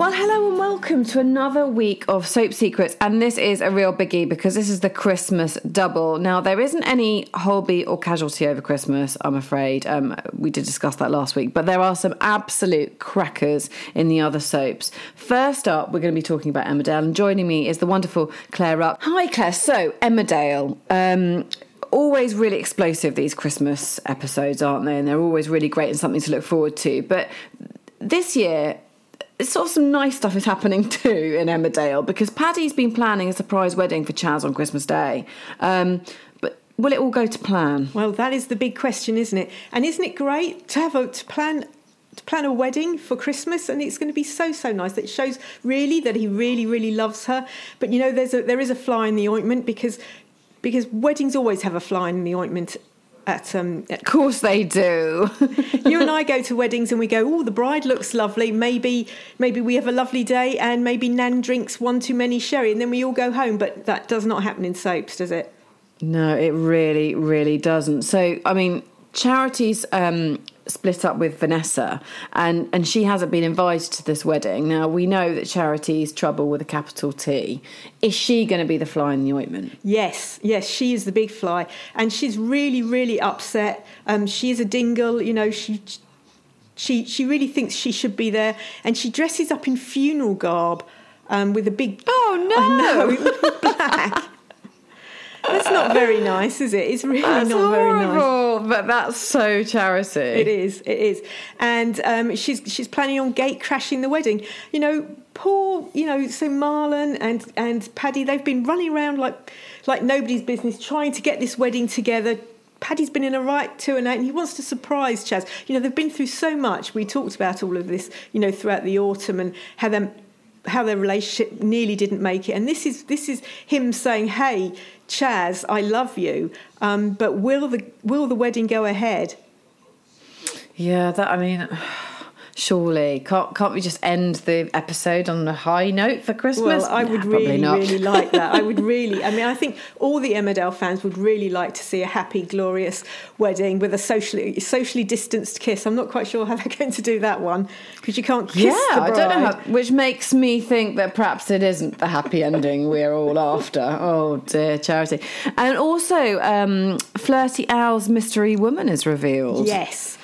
Well, hello and welcome to another week of Soap Secrets. And this is a real biggie because this is the Christmas double. Now, there isn't any Holby or casualty over Christmas, I'm afraid. Um, we did discuss that last week, but there are some absolute crackers in the other soaps. First up, we're going to be talking about Emmerdale, and joining me is the wonderful Claire Up. Hi, Claire. So, Emmerdale. Um, always really explosive these christmas episodes aren't they and they're always really great and something to look forward to but this year sort of some nice stuff is happening too in Emmerdale because Paddy's been planning a surprise wedding for Chas on Christmas Day. Um, but will it all go to plan? Well, that is the big question, isn't it? And isn't it great to have a to plan to plan a wedding for Christmas, and it's going to be so so nice. It shows really that he really really loves her. But you know, there's a there is a fly in the ointment because because weddings always have a fly in the ointment at, um, at, of course they do. you and I go to weddings and we go, oh, the bride looks lovely. Maybe maybe we have a lovely day and maybe Nan drinks one too many sherry and then we all go home. But that does not happen in soaps, does it? No, it really, really doesn't. So, I mean, Charity's um, split up with Vanessa, and, and she hasn't been invited to this wedding. Now, we know that Charity's trouble with a capital T. Is she going to be the fly in the ointment? Yes, yes, she is the big fly. And she's really, really upset. Um, she is a dingle, you know, she. She, she really thinks she should be there, and she dresses up in funeral garb um, with a big oh no black that's not very nice, is it? It's really that's not horrible, very nice. But that's so charity. It is. It is. And um, she's she's planning on gate crashing the wedding. You know, poor. You know, so Marlon and and Paddy, they've been running around like like nobody's business, trying to get this wedding together. Paddy's been in a right two and eight, and he wants to surprise Chas. You know, they've been through so much. We talked about all of this, you know, throughout the autumn and how them how their relationship nearly didn't make it. And this is this is him saying, "Hey, Chas, I love you, um, but will the will the wedding go ahead?" Yeah, that I mean. Surely, can't can't we just end the episode on a high note for Christmas? Well, I would nah, really, really like that. I would really. I mean, I think all the Emmerdale fans would really like to see a happy, glorious wedding with a socially socially distanced kiss. I'm not quite sure how they're going to do that one because you can't kiss. Yeah, I don't know how. Which makes me think that perhaps it isn't the happy ending we're all after. Oh dear, charity. And also, um, Flirty Al's mystery woman is revealed. Yes.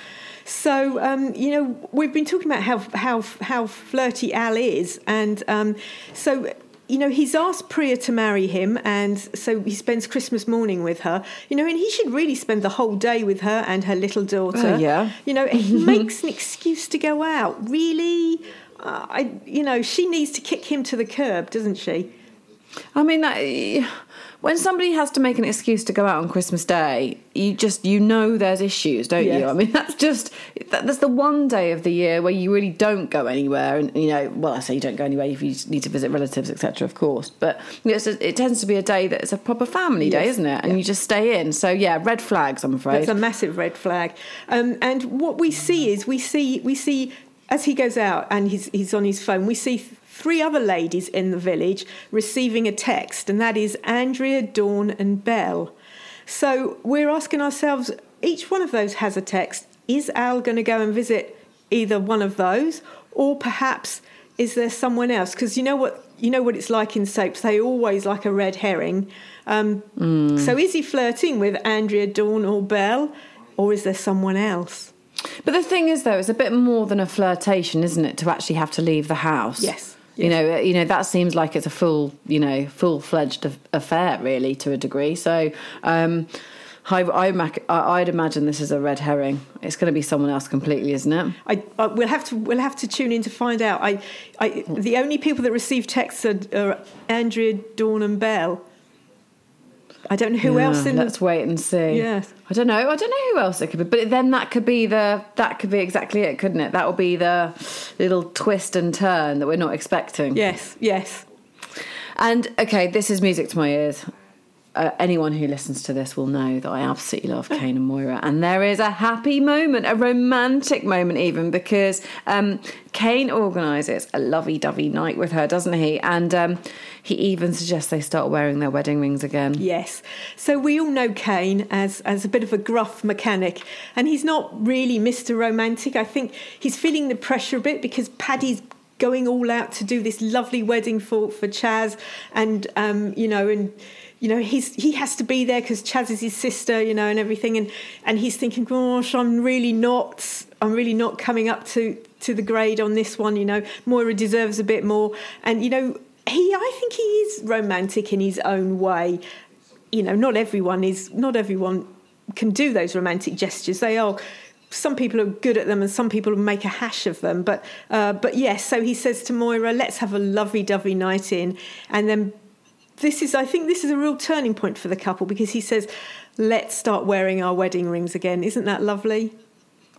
So um, you know we've been talking about how how how flirty Al is, and um, so you know, he's asked Priya to marry him, and so he spends Christmas morning with her. You know, and he should really spend the whole day with her and her little daughter. Uh, yeah. You know, he makes an excuse to go out. Really, uh, I, you know, she needs to kick him to the curb, doesn't she? I mean, that, when somebody has to make an excuse to go out on Christmas Day, you just you know there's issues, don't yes. you? I mean, that's just that, that's the one day of the year where you really don't go anywhere, and you know, well, I say you don't go anywhere if you need to visit relatives, etc. Of course, but you know, a, it tends to be a day that's a proper family yes. day, isn't it? And yeah. you just stay in. So yeah, red flags. I'm afraid that's a massive red flag. Um, and what we see is we see we see as he goes out and he's he's on his phone, we see three other ladies in the village receiving a text, and that is Andrea, Dawn, and Belle. So we're asking ourselves each one of those has a text. Is Al going to go and visit either one of those, or perhaps is there someone else? Because you know what you know what it's like in soaps; they always like a red herring. Um, mm. So is he flirting with Andrea, Dawn, or Belle, or is there someone else? But the thing is, though, it's a bit more than a flirtation, isn't it? To actually have to leave the house. Yes. You know, you know that seems like it's a full, you know, full fledged affair, really, to a degree. So, um, I, I, would imagine this is a red herring. It's going to be someone else completely, isn't it? I, I, we'll have to we'll have to tune in to find out. I, I the only people that receive texts are, are Andrea, Dawn, and Belle. I don't know who yeah, else. In let's wait and see. Yes. I don't know. I don't know who else it could be. But then that could be the that could be exactly it, couldn't it? That would be the little twist and turn that we're not expecting. Yes. Yes. And okay, this is music to my ears uh, anyone who listens to this will know that I absolutely love Kane and Moira. And there is a happy moment, a romantic moment, even because um, Kane organises a lovey dovey night with her, doesn't he? And um, he even suggests they start wearing their wedding rings again. Yes. So we all know Kane as, as a bit of a gruff mechanic, and he's not really Mr. Romantic. I think he's feeling the pressure a bit because Paddy's going all out to do this lovely wedding for for Chas, and um, you know, and you know he's he has to be there because Chas is his sister, you know, and everything, and and he's thinking, gosh, I'm really not, I'm really not coming up to to the grade on this one, you know. Moira deserves a bit more, and you know, he, I think he is romantic in his own way. You know, not everyone is, not everyone can do those romantic gestures. They are some people are good at them and some people make a hash of them. But uh, but yes, so he says to Moira, "Let's have a lovey-dovey night in," and then this is, I think, this is a real turning point for the couple because he says, "Let's start wearing our wedding rings again." Isn't that lovely?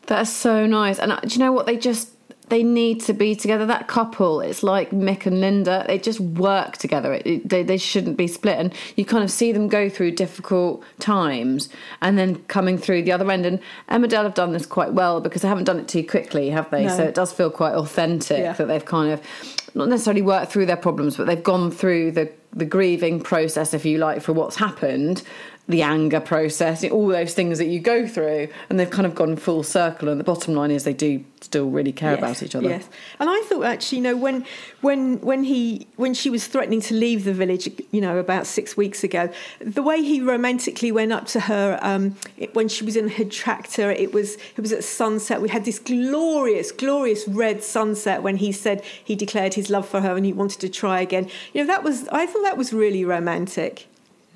That's so nice. And uh, do you know what? They just they need to be together. That couple, it's like Mick and Linda. They just work together. It, they they shouldn't be split. And you kind of see them go through difficult times and then coming through the other end. And Emmerdale have done this quite well because they haven't done it too quickly, have they? No. So it does feel quite authentic Yeah. that they've kind of not necessarily worked through their problems, but they've gone through the the grieving process, if you like, for what's happened. The anger process, all those things that you go through, and they've kind of gone full circle. And the bottom line is they do still really care Yes, about each other. Yes, and I thought actually, you know, when when when he when she was threatening to leave the village, you know, about six weeks ago, the way he romantically went up to her um, it, when she was in her tractor, it was it was at sunset. We had this glorious, glorious red sunset when he said he declared his love for her and he wanted to try again. You know, that was I thought that was really romantic.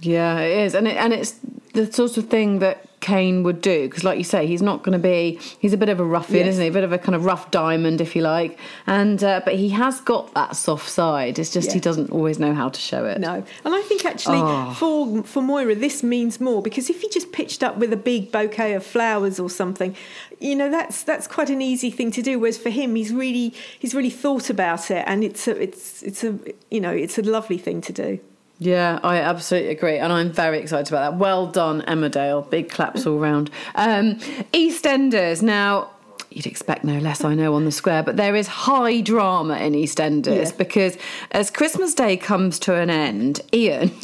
Yeah, it is, and it, and it's the sort of thing that Kane would do because, like you say, he's not going to be. He's a bit of a ruffian, Yes. isn't he? A bit of a kind of rough diamond, if you like. And uh, but he has got that soft side. It's just he doesn't always know how to show it. No, and I think actually Oh. for for Moira this means more because if he just pitched up with a big bouquet of flowers or something, you know that's that's quite an easy thing to do. Whereas for him, he's really he's really thought about it, and it's a it's it's a you know it's a lovely thing to do. Yeah, I absolutely agree, and I'm very excited about that. Well done, Emmerdale. Big claps all round. Um, EastEnders now. You'd expect no less, I know, on the square, but there is high drama in EastEnders Yeah. because as Christmas Day comes to an end, Ian,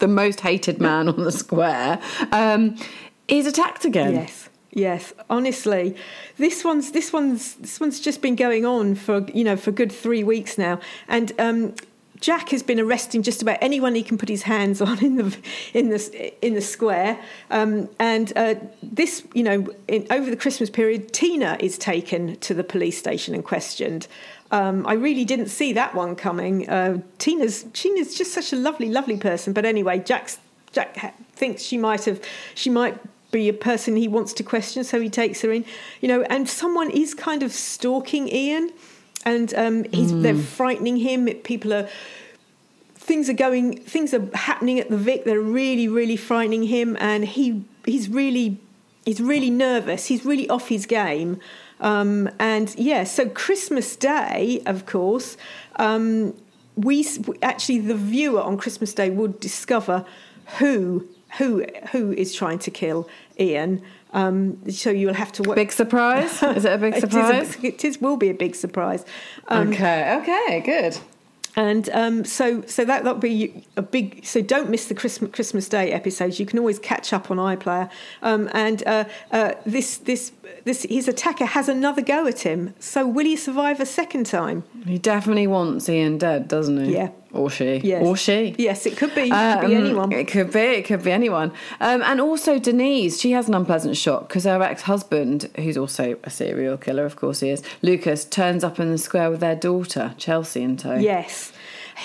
the most hated man on the square, um, is attacked again. Yes. Yes, honestly, this one's this one's this one's just been going on for you know for good three weeks now, and um, Jack has been arresting just about anyone he can put his hands on in the in the in the square, um, and uh, this you know in, over the Christmas period, Tina is taken to the police station and questioned. Um, I really didn't see that one coming. Uh, Tina's Tina's just such a lovely, lovely person. But anyway, Jack's Jack ha- thinks she might have she might be a person he wants to question, so he takes her in. You know, and someone is kind of stalking Ian, and um, he's they're frightening him. People are things are going things are happening at the Vic. They're really, really frightening him, and he he's really he's really nervous. He's really off his game. Um, and yeah, so Christmas Day, of course, um, we actually the viewer on Christmas Day would discover who who who is trying to kill Ian. Um, so you'll have to watch. Big surprise? Is it a big surprise? it is will be a big surprise. Um, okay, okay, good. and um, so, so that that'll be a big. So don't miss the Christmas Christmas Day episodes. You can always catch up on iPlayer. Um, and uh, uh, this this this his attacker has another go at him. So will he survive a second time? He definitely wants Ian dead, doesn't he? Yeah. Or she. Yes. Or she. Yes, it could be. It could be Um, anyone. It could be. It could be anyone. Um, and also Denise, she has an unpleasant shock because her ex-husband, who's also a serial killer, of course he is, Lucas, turns up in the square with their daughter, Chelsea, in tow. Yes.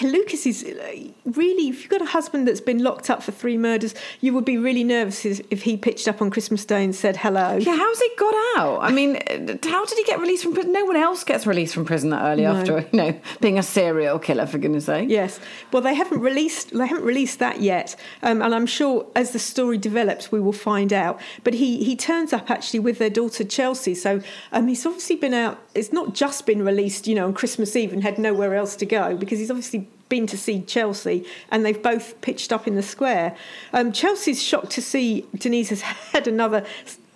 Lucas is uh, really, if you've got a husband that's been locked up for three murders, you would be really nervous if if he pitched up on Christmas Day and said hello. Yeah, how's he got out? I mean, how did he get released from prison? No one else gets released from prison that early No. after, you know, being a serial killer, for goodness sake. Yes. Well, they haven't released they haven't released that yet, um, and I'm sure as the story develops, we will find out. But he he turns up actually with their daughter Chelsea, so um, he's obviously been out. It's not just been released, you know, on Christmas Eve and had nowhere else to go because he's obviously been to see Chelsea, and they've both pitched up in the square. Um, Chelsea's shocked to see Denise has had another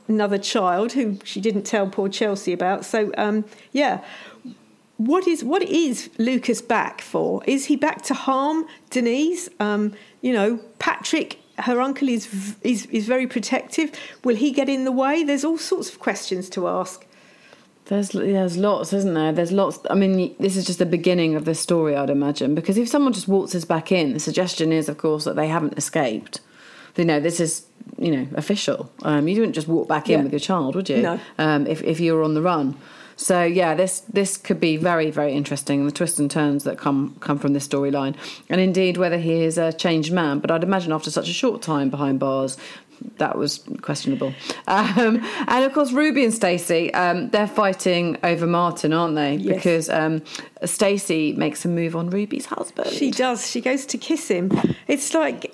another child who she didn't tell poor Chelsea about. So um, yeah. What is what is Lucas back for? Is he back to harm Denise? Um, you know, Patrick, her uncle is is is very protective. Will he get in the way? There's all sorts of questions to ask. There's there's lots, isn't there? There's lots. I mean, this is just the beginning of this story, I'd imagine, because if someone just waltzes back in, the suggestion is, of course, that they haven't escaped. You know, this is you know official. Um, you wouldn't just walk back in Yeah. with your child, would you? No. Um, if if you were on the run. So yeah, this this could be very very interesting. The twists and turns that come come from this storyline, and indeed whether he is a changed man. But I'd imagine after such a short time behind bars, that was questionable. Um, and of course, Ruby and Stacey, um, they're fighting over Martin, aren't they? Yes. Because um, Stacey makes a move on Ruby's husband. She does. She goes to kiss him. It's like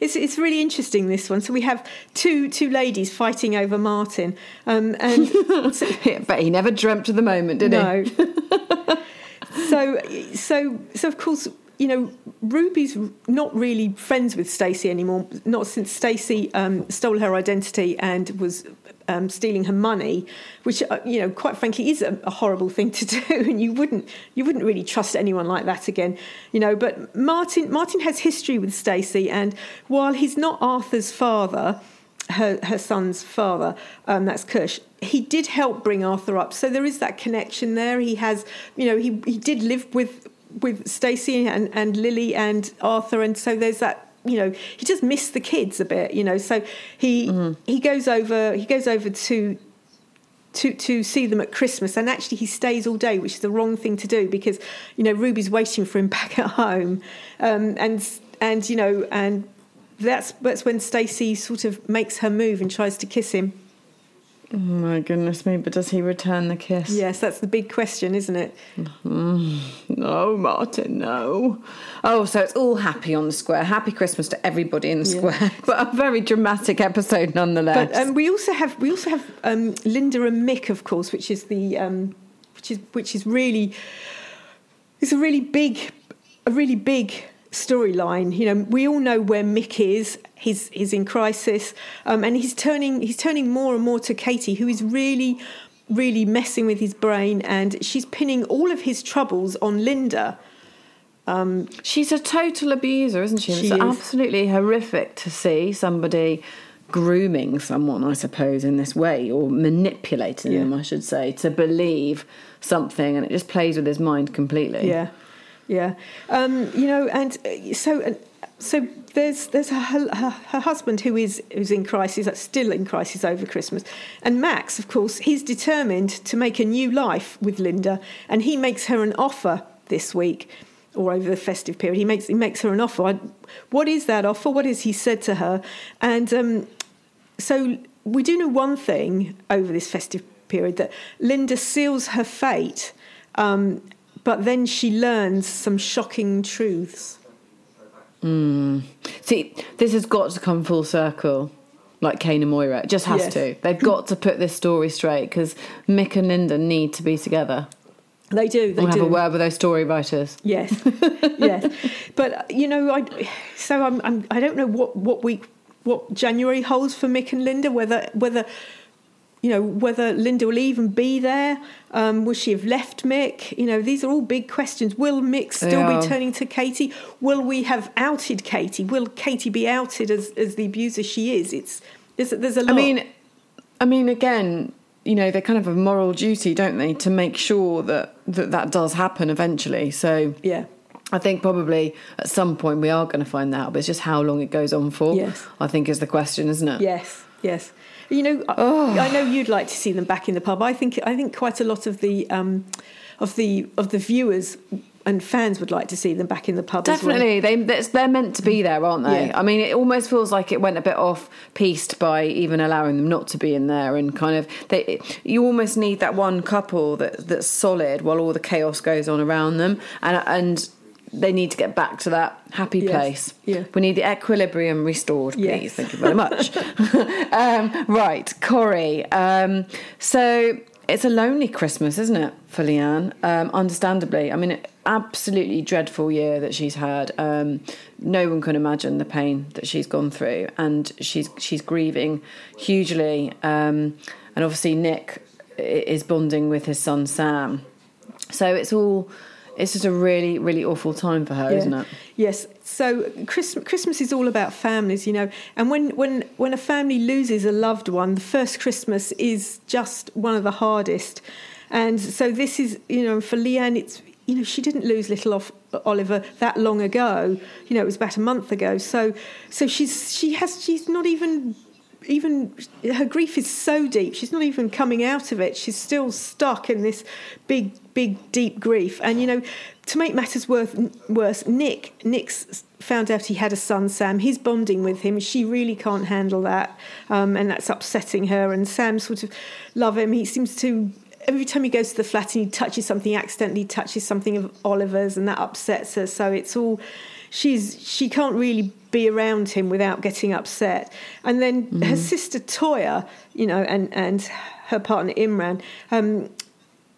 it's it's really interesting this one. So we have two two ladies fighting over Martin, um, and but he never dreamt of the moment, did he? no. so so so of course you know Ruby's not really friends with Stacey anymore. Not since Stacey um, stole her identity and was. Um, stealing her money, which uh, you know, quite frankly, is a, a horrible thing to do, and you wouldn't you wouldn't really trust anyone like that again, you know. But Martin Martin has history with Stacey, and while he's not Arthur's father, her her son's father, um, that's Kush. He did help bring Arthur up, so there is that connection there. He has, you know, he he did live with with Stacey and and Lily and Arthur, and so there's that. You know, he just missed the kids a bit. You know, so he he goes over he goes over to to to see them at Christmas, and actually he stays all day, which is the wrong thing to do because you know Ruby's waiting for him back at home, um, and and you know and that's that's when Stacey sort of makes her move and tries to kiss him. Oh my goodness me! But does he return the kiss? Yes, that's the big question, isn't it? No, Martin, no. Oh, so it's all happy on the square. Happy Christmas to everybody in the Yeah. square. But a very dramatic episode nonetheless. But um, we also have we also have um, Linda and Mick, of course, which is the um, which is which is really it's a really big a really big storyline. You know, we all know where Mick is. He's he's in crisis, um, and he's turning he's turning more and more to Katie, who is really really messing with his brain, and she's pinning all of his troubles on Linda. She's a total abuser, isn't she? She it's is. absolutely horrific to see somebody grooming someone, I suppose, in this way, or manipulating Yeah. them, I should say, to believe something, and it just plays with his mind completely. Yeah, yeah. Um, you know, and uh, so uh, so there's there's her, her, her husband who is who's in crisis, that's still in crisis over Christmas, and Max, of course, he's determined to make a new life with Linda, and he makes her an offer this week. Or over the festive period, he makes he makes her an offer. I, what is that offer? What has he said to her? And um, so we do know one thing over this festive period that Linda seals her fate, um, but then she learns some shocking truths. Hmm. See, this has got to come full circle, like Kane and Moira. It just has Yes. to. They've got to put this story straight because Mick and Linda need to be together. They do. They We'll have do. a word with those story writers. Yes, yes. But you know, I so I'm, I'm I don't know what what week what January holds for Mick and Linda. Whether whether you know whether Linda will even be there. Um, will she have left Mick? You know, these are all big questions. Will Mick still are. be turning to Katie? Will we have outed Katie? Will Katie be outed as as the abuser she is? It's there's there's a lot. I mean, I mean, again, you know, they're kind of have a moral duty, don't they, to make sure that that, that does happen eventually. So yeah. I think probably at some point we are going to find that out, but it's just how long it goes on for. Yes. I think is the question, isn't it? Yes, yes. You know, I- Oh. I know you'd like to see them back in the pub. I think I think quite a lot of the um, of the of the viewers and fans would like to see them back in the pub. as well. Definitely, they they're meant to be there, aren't they? Yeah. I mean, it almost feels like it went a bit off piste by even allowing them not to be in there, and kind of they. You almost need that one couple that that's solid while all the chaos goes on around them, and and they need to get back to that happy Yes. place. Yeah. we need the equilibrium restored, please. Yes. Thank you very much. um, right, Corrie. Um, so it's a lonely Christmas, isn't it, for Leanne? Um, understandably. I mean, absolutely dreadful year that she's had. Um, no one can imagine the pain that she's gone through, and she's she's grieving hugely. Um, and obviously, Nick is bonding with his son Sam. So it's all it's just a really, really awful time for her, Yeah. isn't it? Yes. So Christmas, Christmas is all about families, you know. And when, when, when a family loses a loved one, the first Christmas is just one of the hardest. And so this is, you know, for Leanne, it's, you know, she didn't lose little off Oliver that long ago. You know, it was about a month ago. So, so she's she has she's not even even her grief is so deep she's not even coming out of it. She's still stuck in this big big deep grief. And you know to make matters worse, nick nick's found out he had a son sam. He's bonding with him. She really can't handle that. Um, and that's upsetting her. And sam sort of love him. He seems to every time he goes to the flat and he touches something he accidentally touches something of oliver's and that upsets her. So it's all she's she can't really be around him without getting upset. And then her sister Toyah, you know, and and her partner Imran, um,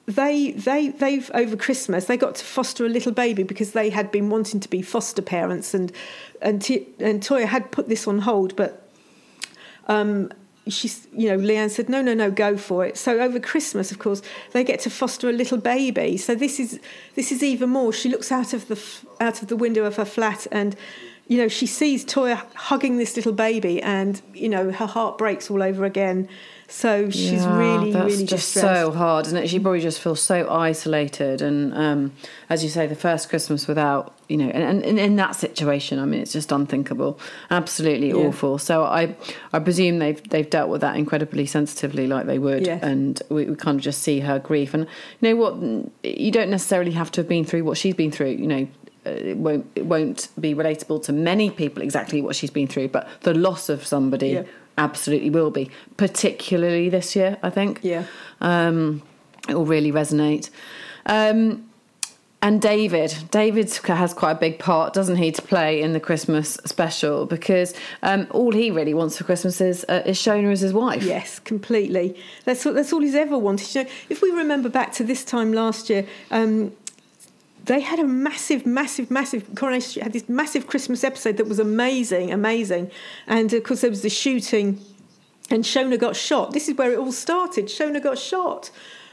they they they've over Christmas they got to foster a little baby because they had been wanting to be foster parents and and T- and Toyah had put this on hold, but um, she's you know Leanne said no no no go for it. So over Christmas of course they get to foster a little baby. So this is this is even more. She looks out of the out of the window of her flat and you know she sees Toyah hugging this little baby and you know her heart breaks all over again so she's Yeah, really that's really just distressed so hard, isn't it? She probably just feels so isolated, and um, as you say, the first Christmas without you know, and, and, in that situation, I mean, it's just unthinkable, absolutely Yeah. awful. So I, I presume they've they've dealt with that incredibly sensitively, like they would, Yes. and we, we kind of just see her grief. And you know what, you don't necessarily have to have been through what she's been through. You know, it won't it won't be relatable to many people exactly what she's been through, but the loss of somebody Yeah. Absolutely will be, particularly this year. I think. yeah Um, it will really resonate. Um, and David, David has quite a big part, doesn't he, to play in the Christmas special because um, all he really wants for Christmas is, uh, is Shona as his wife. Yes, completely. That's all, that's all he's ever wanted. You know, if we remember back to this time last year, um, they had a massive, massive, massive Coronation Street had this massive Christmas episode that was amazing, amazing, and of course there was the shooting, and Shona got shot. This is where it all started. Shona got shot.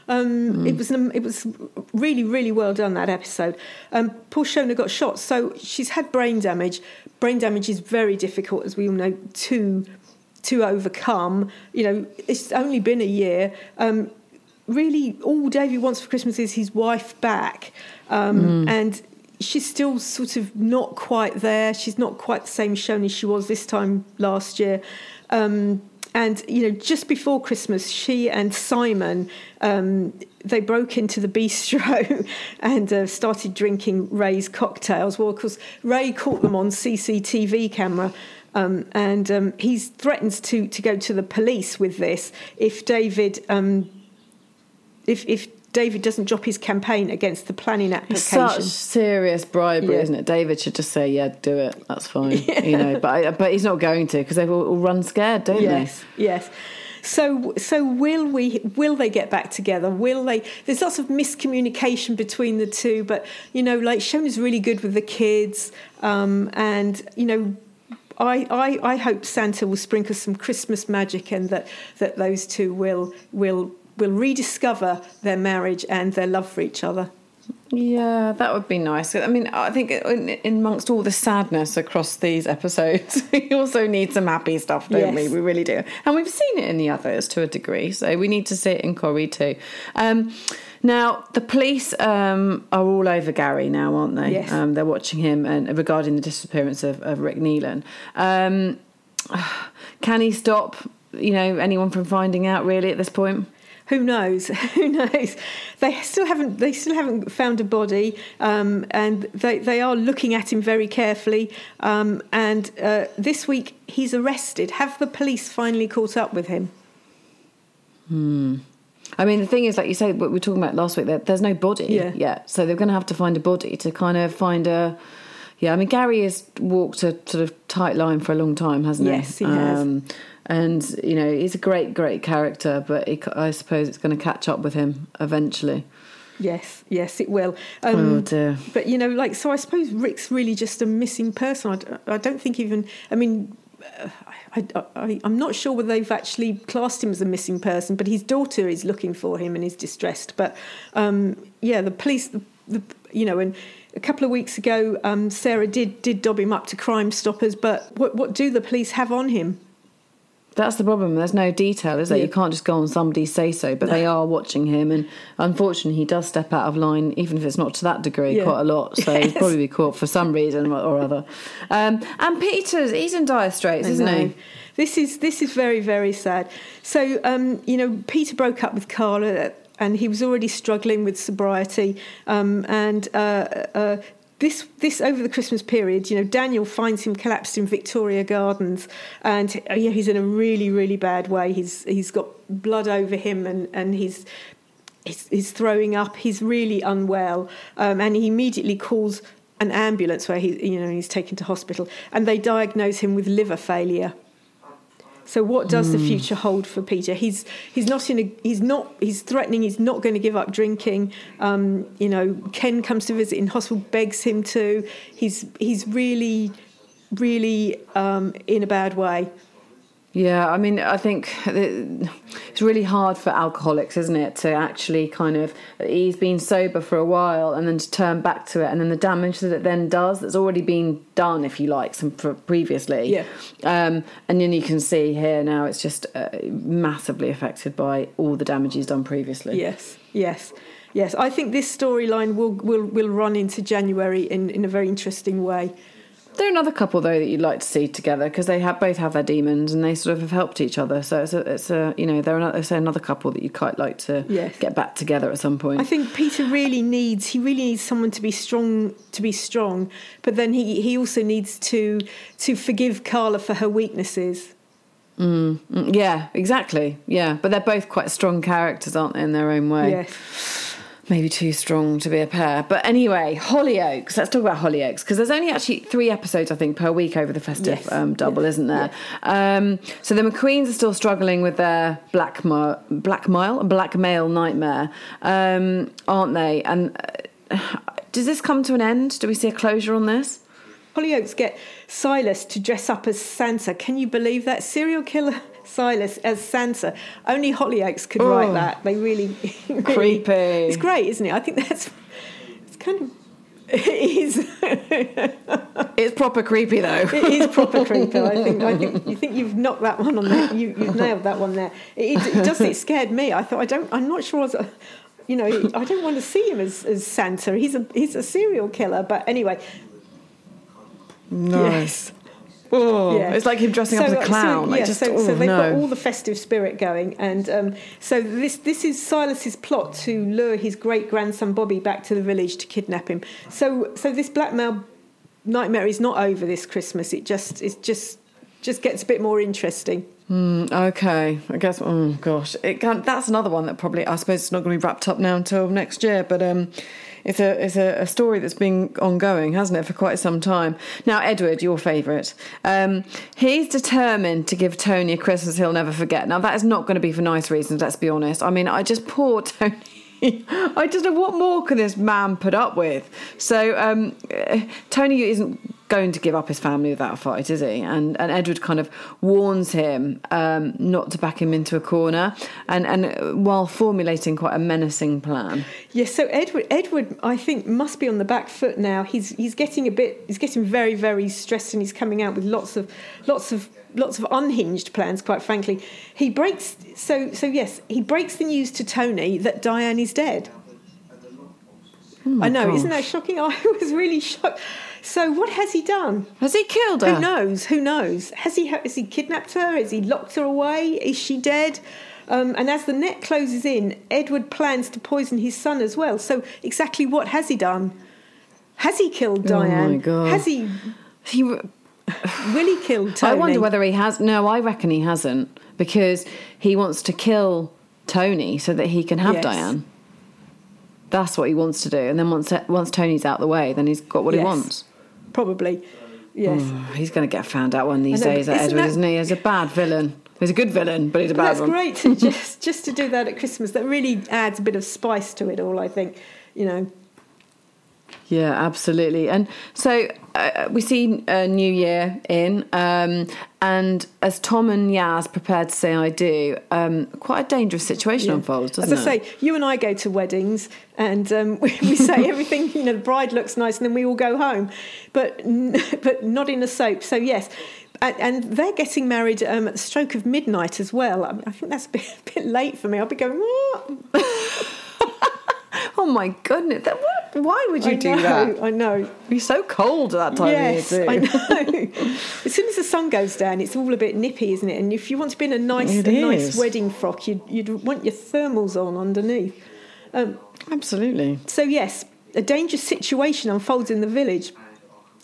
Um, It was it was really really well done that episode. Um, poor Shona got shot, so she's had brain damage. Brain damage is very difficult, as we all know, to to overcome. You know, it's only been a year. Um, really, all Davy wants for Christmas is his wife back, um, and she's still sort of not quite there. She's not quite the same Shona she was this time last year. Um, and you know, just before Christmas, she and Simon um, they broke into the bistro and uh, started drinking Ray's cocktails. Well, of course, Ray caught them on CCTV camera. Um, and um, he threatens to, to go to the police with this if David um, if if David doesn't drop his campaign against the planning It's application. such serious bribery, Yeah. isn't it? David should just say, "Yeah, do it. That's fine." You know, but I, but he's not going to because they will all run scared, don't yes, yes. So, so will we? Will they get back together? Will they? There's lots of miscommunication between the two, but you know, like Shona's really good with the kids, um, and you know, I, I, I hope Santa will sprinkle some Christmas magic, and that that those two will will will rediscover their marriage and their love for each other. Yeah, that would be nice. I mean, I think in, in amongst all the sadness across these episodes, we also need some happy stuff, don't we? Yes. We really do, and we've seen it in the others to a degree. So we need to see it in Corrie too. Um, now, the police um, are all over Gary now, aren't they? Yes. Um, they're watching him and regarding the disappearance of, of Rick Neelan. Um, can he stop, you know, anyone from finding out really at this point? Who knows? Who knows? They still haven't. They still haven't found a body, um, and they they are looking at him very carefully. Um, and uh, this week he's arrested. Have the police finally caught up with him? Hmm. I mean, the thing is, like you say, what we were talking about last week, there, there's no body Yeah. yet. So they're going to have to find a body to kind of find a. Yeah, I mean, Gary has walked a sort of tight line for a long time, hasn't he? Yes, he has. And, you know, he's a great, great character, but he, I suppose it's going to catch up with him eventually. Yes, yes, it will. oh, Um, dear. but you know, like, so I suppose Rick's really just a missing person. I don't think even. I mean. uh, I, I, I'm not sure whether they've actually classed him as a missing person, but his daughter is looking for him and is distressed. But um, yeah, the police, the, the, you know, and a couple of weeks ago, um, Sarah did did dob him up to Crime Stoppers, but what what do the police have on him? That's the problem. There's no detail, is there? Yeah. You can't just go on somebody's say so, but they are watching him, and unfortunately, he does step out of line, even if it's not to that degree, Yeah. quite a lot. So he'll Yes. probably be caught for some reason or other. Um, and Peter's, he's in dire straits, isn't No. he? This is this is very very sad. So um, you know, Peter broke up with Carla, and he was already struggling with sobriety, um, and. Uh, uh, this, this over the Christmas period, you know, Daniel finds him collapsed in Victoria Gardens, and uh, yeah, he's in a really, really bad way. He's he's got blood over him, and and he's he's, he's throwing up. He's really unwell, um, and he immediately calls an ambulance where he, you know, he's taken to hospital, and they diagnose him with liver failure. So what does the future hold for Peter? He's he's not in a he's not he's threatening. He's not going to give up drinking. Um, you know, Ken comes to visit in hospital, begs him to. He's he's really really um, in a bad way. Yeah, I mean, I think it's really hard for alcoholics, isn't it, to actually kind of. He's been sober for a while and then to turn back to it, and then the damage that it then does that's already been done, if you like, some previously. Yeah. Um, and then you can see here now it's just uh, massively affected by all the damage he's done previously. Yes, yes, yes. I think this storyline will will will run into January in in a very interesting way. They're another couple though that you'd like to see together because they have both have their demons and they sort of have helped each other. So it's a, it's a you know they're another, say another couple that you'd quite like to Yes. get back together at some point. I think Peter really needs he really needs someone to be strong to be strong, but then he he also needs to to forgive Carla for her weaknesses. Mm, yeah, exactly. Yeah, but they're both quite strong characters, aren't they, in their own way? Yes. Maybe too strong to be a pair. But anyway, Hollyoaks. Let's talk about Hollyoaks because there's only actually three episodes, I think, per week over the festive Yes, um, double, yes, isn't there? Um, so the McQueens are still struggling with their blackmail, blackmail, blackmail nightmare, um, aren't they? And uh, does this come to an end? Do we see a closure on this? Hollyoaks get Silas to dress up as Santa. Can you believe that serial killer Silas as Santa? Only Hollyoaks could write Oh. that. They really, really Creepy. It's great, isn't it? I think that's it's kind of it is. It's proper creepy though. It is proper creepy. I think. I think you think you've knocked that one on there. You, you've nailed that one there. It, it, it does. It scared me. I thought I don't. I'm not sure. I was, you know, I don't want to see him as, as Santa. He's a he's a serial killer. But anyway, Nice. Oh, Yeah. it's like him dressing up as a uh, clown. So, like yeah, just, so, oh, so they've no. got all the festive spirit going, and um, so this this is Silas's plot to lure his great grandson Bobby back to the village to kidnap him. So so this blackmail nightmare is not over this Christmas. It just it just just gets a bit more interesting. Mm, okay, I guess. Oh gosh, it can, that's another one that probably I suppose it's not going to be wrapped up now until next year. But um, it's a it's a, a story that's been ongoing, hasn't it, for quite some time now. Edward, your favourite, um, he's determined to give Tony a Christmas he'll never forget. Now that is not going to be for nice reasons. Let's be honest. I mean, I just poor Tony. I just know what more can this man put up with. So um, Tony isn't going to give up his family without a fight, is he? And and Edward kind of warns him um, not to back him into a corner, and and while formulating quite a menacing plan. Yes, so Edward, Edward, I think must be on the back foot now. He's he's getting a bit, he's getting very very stressed, and he's coming out with lots of lots of lots of unhinged plans. Quite frankly, he breaks. So so yes, he breaks the news to Tony that Diane is dead. I know, isn't that shocking? I was really shocked. So what has he done? Has he killed her? Who knows? Who knows? Has he has he kidnapped her? Has he locked her away? Is she dead? Um, and as the net closes in, Edward plans to poison his son as well. So exactly what has he done? Has he killed Oh my Diane? God. Has he? He, Will he kill Tony? I wonder whether he has. No, I reckon he hasn't because he wants to kill Tony so that he can have Yes. Diane. That's what he wants to do, and then once once Tony's out the way, then he's got what he wants. probably. Yes. Oh, he's going to get found out one of these know, days, that isn't Edward, that- isn't he? He's a bad villain. He's a good villain, but he's a bad that's one. great to just just to do that at Christmas. That really adds a bit of spice to it all. I think. You know. Yeah, absolutely. And so uh, we see a new year in, um, and as Tom and Yaz prepared to say I do, um, quite a dangerous situation Yeah. unfolds, doesn't As I it? say, you and I go to weddings and um, we, we say everything, you know, the bride looks nice and then we all go home, but, n- but not in a soap. So, yes. And, and they're getting married um, at the stroke of midnight as well. I, mean, I think that's a bit, a bit late for me. I'll be going, what? Oh my goodness! That, what, why would you I do know, that? I know. It'd be so cold at that time yes, of year too. I know. as soon as the sun goes down, it's all a bit nippy, isn't it? And if you want to be in a nice, a nice wedding frock, you'd, you'd want your thermals on underneath. Um, Absolutely. So, yes, a dangerous situation unfolds in the village.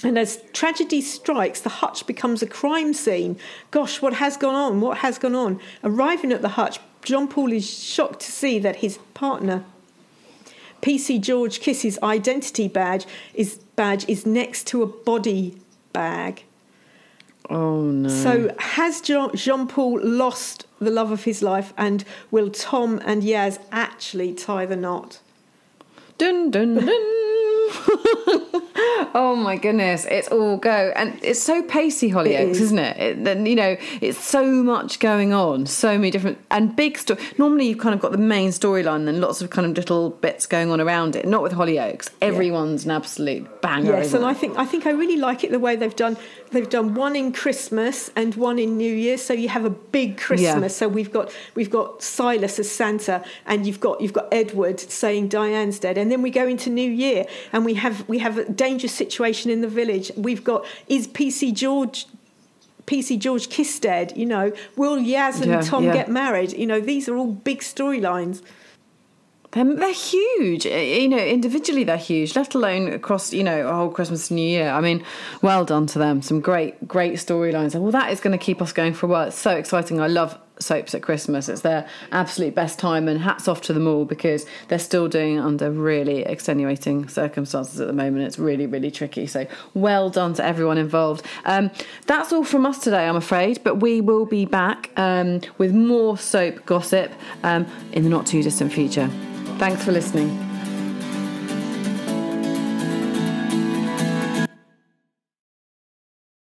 And as tragedy strikes, the hutch becomes a crime scene. Gosh, what has gone on? What has gone on? Arriving at the hutch, John Paul is shocked to see that his partner, PC George Kiss's identity badge is badge is next to a body bag. Oh no. So has John Paul lost the love of his life, and will Tom and Yaz actually tie the knot? Dun dun dun. oh my goodness, it's all go, and it's so pacey, Hollyoaks, is. isn't it? it? then, You know, it's so much going on, so many different and big story. Normally, you've kind of got the main storyline, and lots of kind of little bits going on around it. Not with Hollyoaks. Everyone's an absolute banger. Yes, and it? I think I think I really like it the way they've done. They've done one in Christmas and one in New Year, so you have a big Christmas. So we've got we've got Silas as Santa, and you've got you've got Edward saying Diane's dead, and then we go into New Year, and we have we have a dangerous situation in the village. We've got is PC George. PC George Kiss dead, you know. Will Yaz and Yeah, Tom yeah. get married? You know, these are all big storylines. They're, they're huge. Uh, You know, individually they're huge, let alone across, you know, a whole Christmas and New Year. I mean, well done to them. Some great, great storylines. Well, that is going to keep us going for a while. It's so exciting. I love soaps at Christmas. It's their absolute best time, and hats off to them all because they're still doing it under really extenuating circumstances at the moment. It's really, really tricky. So, well done to everyone involved. Um, that's all from us today, I'm afraid, but we will be back um, with more soap gossip um, in the not too distant future. Thanks for listening.